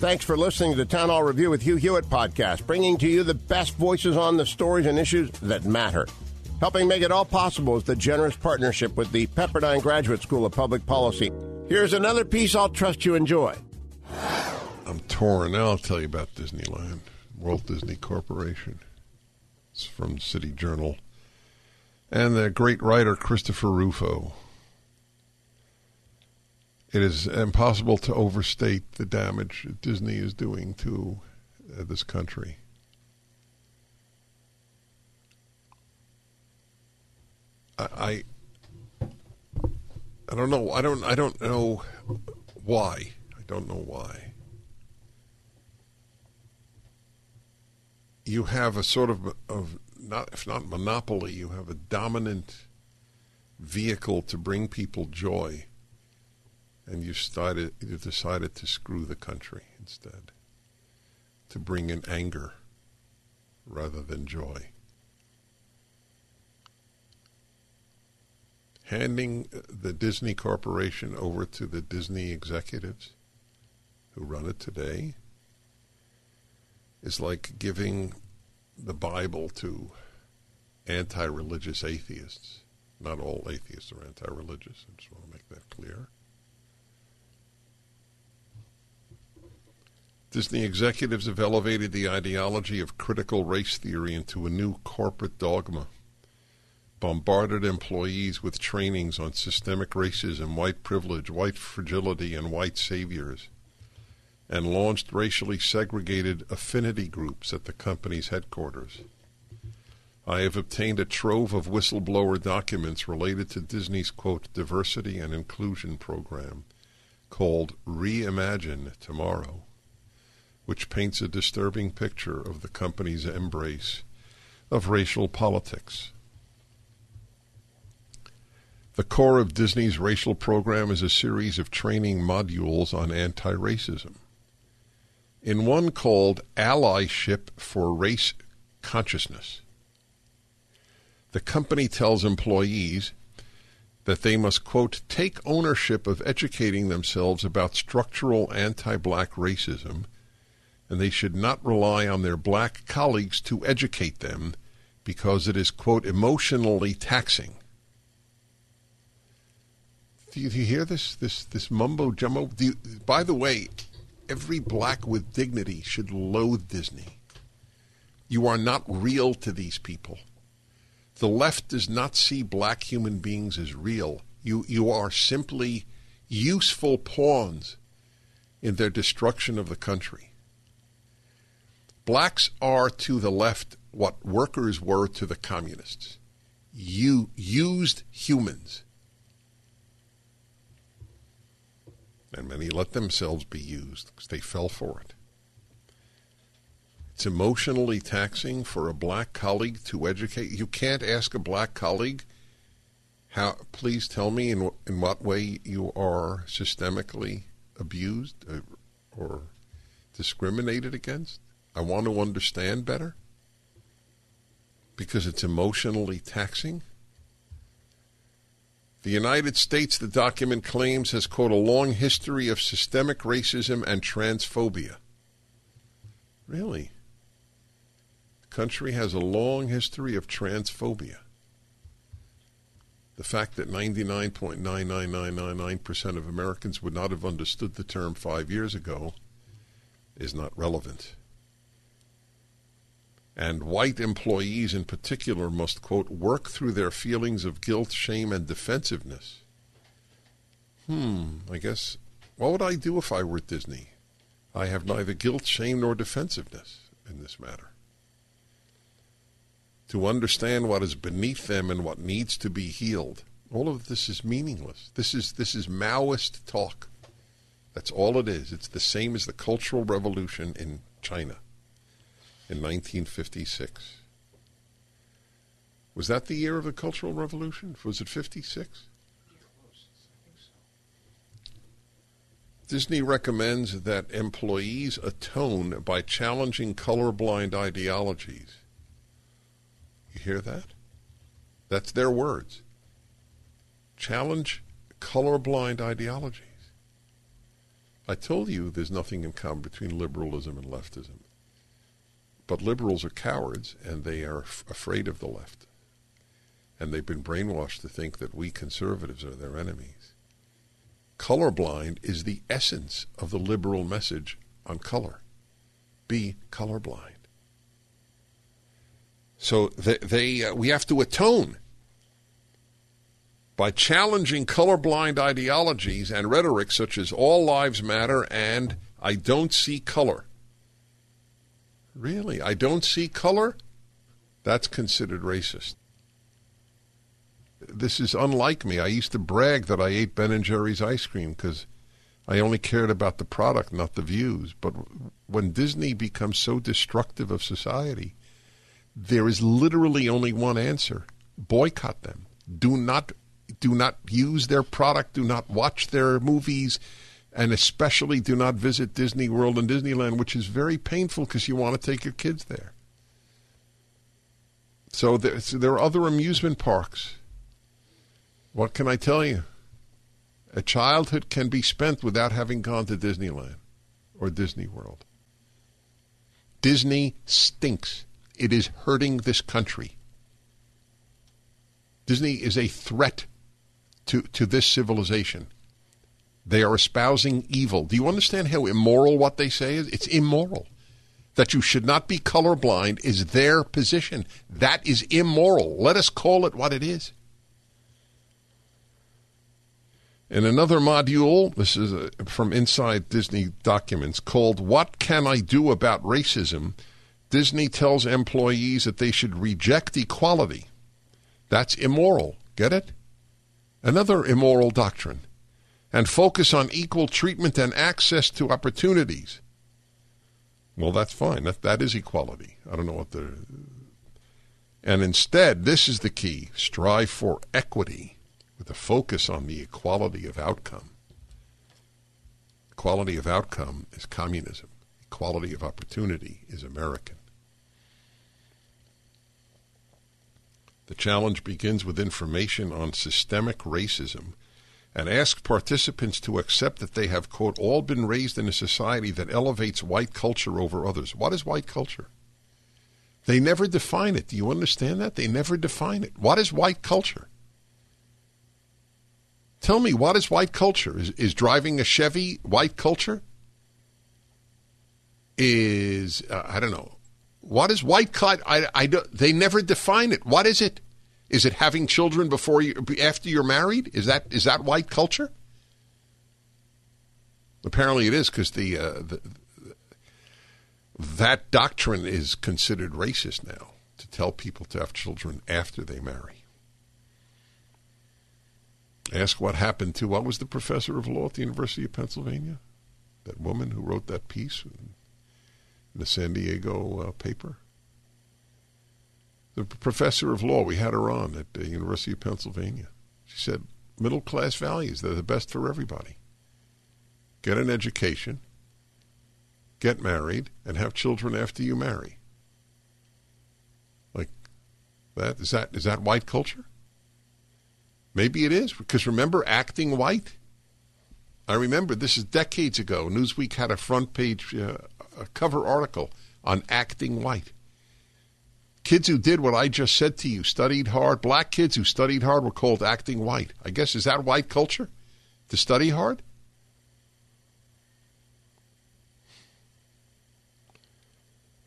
Thanks for listening to the Town Hall Review with Hugh Hewitt podcast, bringing to you the best voices on the stories and issues that matter. Helping make it all possible is the generous partnership with the Pepperdine Graduate School of Public Policy. Here's another piece I'll trust you enjoy. I'm torn. Now I'll tell you about Disneyland, Walt Disney Corporation. It's from City Journal. And the great writer Christopher Rufo. It is impossible to overstate the damage Disney is doing to uh, this country. I, I I don't know. I don't. I don't know why. I don't know why. You have a sort of of not if not monopoly. You have a dominant vehicle to bring people joy, and you started. You decided to screw the country instead. To bring in anger rather than joy. handing the Disney Corporation over to the Disney executives who run it today is like giving the Bible to anti religious atheists. Not all atheists are anti religious. I just want to make that clear. Disney executives have elevated the ideology of critical race theory into a new corporate dogma bombarded employees with trainings on systemic racism, white privilege, white fragility, and white saviors, and launched racially segregated affinity groups at the company's headquarters. I have obtained a trove of whistleblower documents related to Disney's quote diversity and inclusion program called Reimagine Tomorrow, which paints a disturbing picture of the company's embrace of racial politics. The core of Disney's racial program is a series of training modules on anti racism. In one called Allyship for Race Consciousness, the company tells employees that they must, quote, take ownership of educating themselves about structural anti black racism, and they should not rely on their black colleagues to educate them because it is, quote, emotionally taxing. Do you, do you hear this this this mumbo jumbo? By the way, every black with dignity should loathe Disney. You are not real to these people. The left does not see black human beings as real. You you are simply useful pawns in their destruction of the country. Blacks are to the left what workers were to the communists. You used humans and many let themselves be used because they fell for it. It's emotionally taxing for a black colleague to educate. You can't ask a black colleague how. Please tell me in in what way you are systemically abused or, or discriminated against. I want to understand better because it's emotionally taxing. The United States, the document claims, has, quote, a long history of systemic racism and transphobia. Really? The country has a long history of transphobia. The fact that 99.99999% of Americans would not have understood the term five years ago is not relevant and white employees in particular must, quote, work through their feelings of guilt, shame, and defensiveness. Hmm, I guess, what would I do if I were at Disney? I have neither guilt, shame, nor defensiveness in this matter. To understand what is beneath them and what needs to be healed, all of this is meaningless. This is, this is Maoist talk. That's all it is. It's the same as the Cultural Revolution in China in 1956. Was that the year of the Cultural Revolution? Was it 56? Disney recommends that employees atone by challenging colorblind ideologies. You hear that? That's their words. Challenge colorblind ideologies. I told you there's nothing in common between liberalism and leftism. But liberals are cowards and they are f- afraid of the left. And they've been brainwashed to think that we conservatives are their enemies. Colorblind is the essence of the liberal message on color. Be colorblind. So they, they uh, we have to atone by challenging colorblind ideologies and rhetoric such as all lives matter and I don't see color. Really? I don't see color? That's considered racist. This is unlike me. I used to brag that I ate Ben and Jerry's ice cream because I only cared about the product, not the views. But when Disney becomes so destructive of society, there is literally only one answer boycott them. Do not do not use their product, do not watch their movies, and especially do not visit Disney World and Disneyland, which is very painful because you want to take your kids there. So there, so there are other amusement parks. What can I tell you? A childhood can be spent without having gone to Disneyland or Disney World. Disney stinks. It is hurting this country. Disney is a threat to, to this civilization. They are espousing evil. Do you understand how immoral what they say is? It's immoral. That you should not be colorblind is their position. That is immoral. Let us call it what it is. In another module, this is a, uh, from Inside Disney Documents, called What Can I Do About Racism? Disney tells employees that they should reject equality. That's immoral. Get it? Another immoral doctrine. And focus on equal treatment and access to opportunities. Well, that's fine. That, that is equality. I don't know what the. And instead, this is the key strive for equity with a focus on the equality of outcome. Equality of outcome is communism, equality of opportunity is American. The challenge begins with information on systemic racism and ask participants to accept that they have, quote, all been raised in a society that elevates white culture over others. What is white culture? They never define it. Do you understand that? They never define it. What is white culture? Tell me, what is white culture? Is, is driving a Chevy white culture? Is, uh, I don't know, what is white culture? I, I don't, they never define it. What is it? Is it having children before you after you're married? Is that is that white culture? Apparently, it is because the, uh, the that doctrine is considered racist now to tell people to have children after they marry. Ask what happened to what was the professor of law at the University of Pennsylvania? That woman who wrote that piece in the San Diego uh, paper. The professor of law, we had her on at the University of Pennsylvania. She said, middle class values, they're the best for everybody. Get an education, get married, and have children after you marry. Like that is that is that white culture? Maybe it is, because remember acting white? I remember this is decades ago. Newsweek had a front page uh, a cover article on acting white. Kids who did what I just said to you, studied hard, black kids who studied hard were called acting white. I guess, is that white culture? To study hard?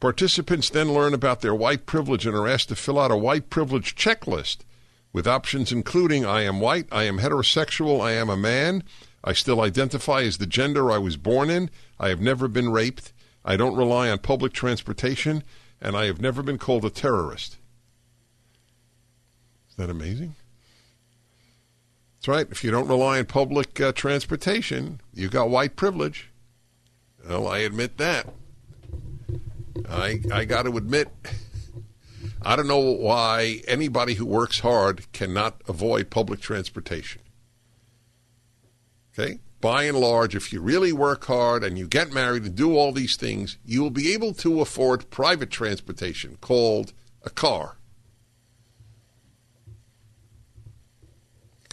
Participants then learn about their white privilege and are asked to fill out a white privilege checklist with options including I am white, I am heterosexual, I am a man, I still identify as the gender I was born in, I have never been raped, I don't rely on public transportation, and I have never been called a terrorist. Is that amazing? That's right. If you don't rely on public uh, transportation, you got white privilege. Well, I admit that. I I got to admit, I don't know why anybody who works hard cannot avoid public transportation. Okay? By and large, if you really work hard and you get married and do all these things, you will be able to afford private transportation called a car.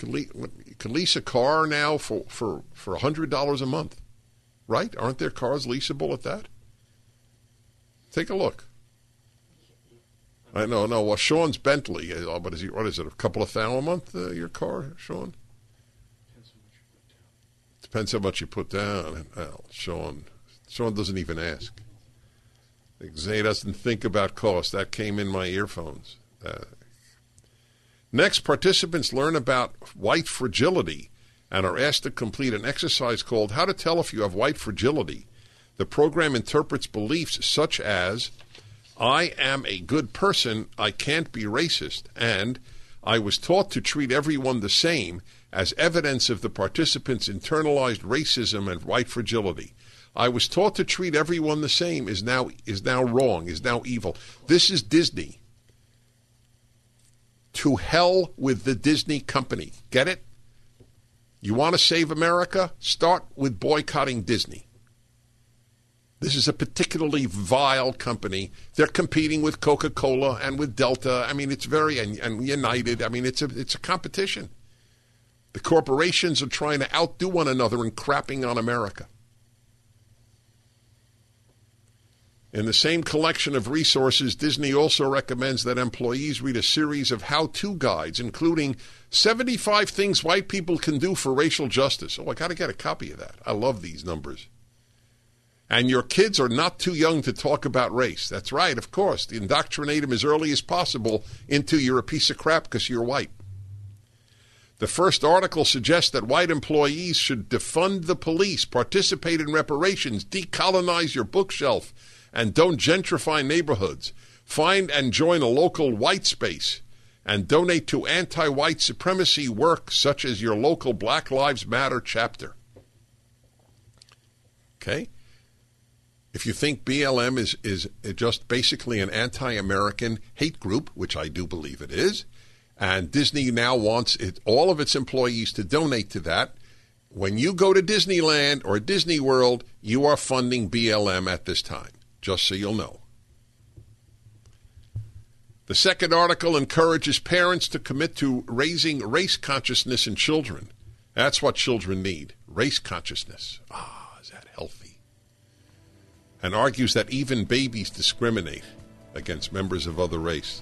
You can lease a car now for, for, for $100 a month, right? Aren't there cars leasable at that? Take a look. I know, no. Well, Sean's Bentley, uh, is he, what is it, a couple of thousand a month, uh, your car, Sean? Depends how much you put down. Well, Sean, Sean doesn't even ask. Zay doesn't think about cost. That came in my earphones. Uh, Next, participants learn about white fragility and are asked to complete an exercise called How to Tell If You Have White Fragility. The program interprets beliefs such as I am a good person, I can't be racist, and I was taught to treat everyone the same as evidence of the participants' internalized racism and white fragility. I was taught to treat everyone the same is now is now wrong, is now evil. This is Disney to hell with the Disney company. Get it? You want to save America? Start with boycotting Disney. This is a particularly vile company. They're competing with Coca Cola and with Delta. I mean, it's very, and, and United. I mean, it's a, it's a competition. The corporations are trying to outdo one another in crapping on America. In the same collection of resources, Disney also recommends that employees read a series of how to guides, including 75 things white people can do for racial justice. Oh, I got to get a copy of that. I love these numbers. And your kids are not too young to talk about race. That's right, of course. Indoctrinate them as early as possible into you're a piece of crap because you're white. The first article suggests that white employees should defund the police, participate in reparations, decolonize your bookshelf, and don't gentrify neighborhoods. Find and join a local white space and donate to anti white supremacy work such as your local Black Lives Matter chapter. Okay? If you think BLM is, is just basically an anti American hate group, which I do believe it is, and Disney now wants it, all of its employees to donate to that, when you go to Disneyland or Disney World, you are funding BLM at this time just so you'll know. The second article encourages parents to commit to raising race consciousness in children. That's what children need race consciousness. Ah, is that healthy? And argues that even babies discriminate against members of other race.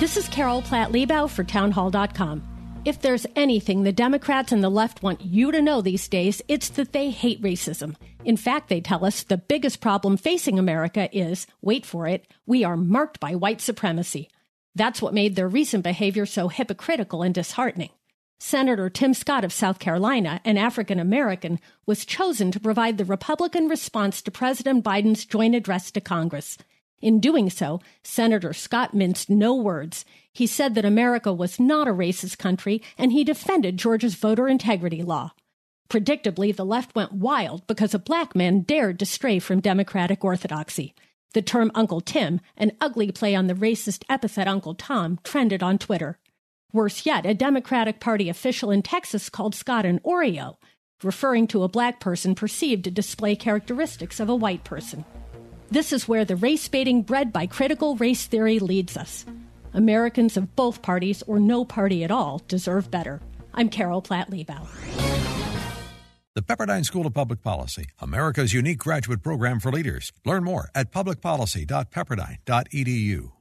This is Carol Platt Liebau for townhall.com. If there's anything the Democrats and the left want you to know these days, it's that they hate racism. In fact, they tell us the biggest problem facing America is wait for it, we are marked by white supremacy. That's what made their recent behavior so hypocritical and disheartening. Senator Tim Scott of South Carolina, an African American, was chosen to provide the Republican response to President Biden's joint address to Congress. In doing so, Senator Scott minced no words. He said that America was not a racist country, and he defended Georgia's voter integrity law. Predictably, the left went wild because a black man dared to stray from Democratic orthodoxy. The term Uncle Tim, an ugly play on the racist epithet Uncle Tom, trended on Twitter. Worse yet, a Democratic Party official in Texas called Scott an Oreo, referring to a black person perceived to display characteristics of a white person. This is where the race baiting bred by critical race theory leads us. Americans of both parties, or no party at all, deserve better. I'm Carol Platt Liebau. The Pepperdine School of Public Policy, America's unique graduate program for leaders. Learn more at publicpolicy.pepperdine.edu.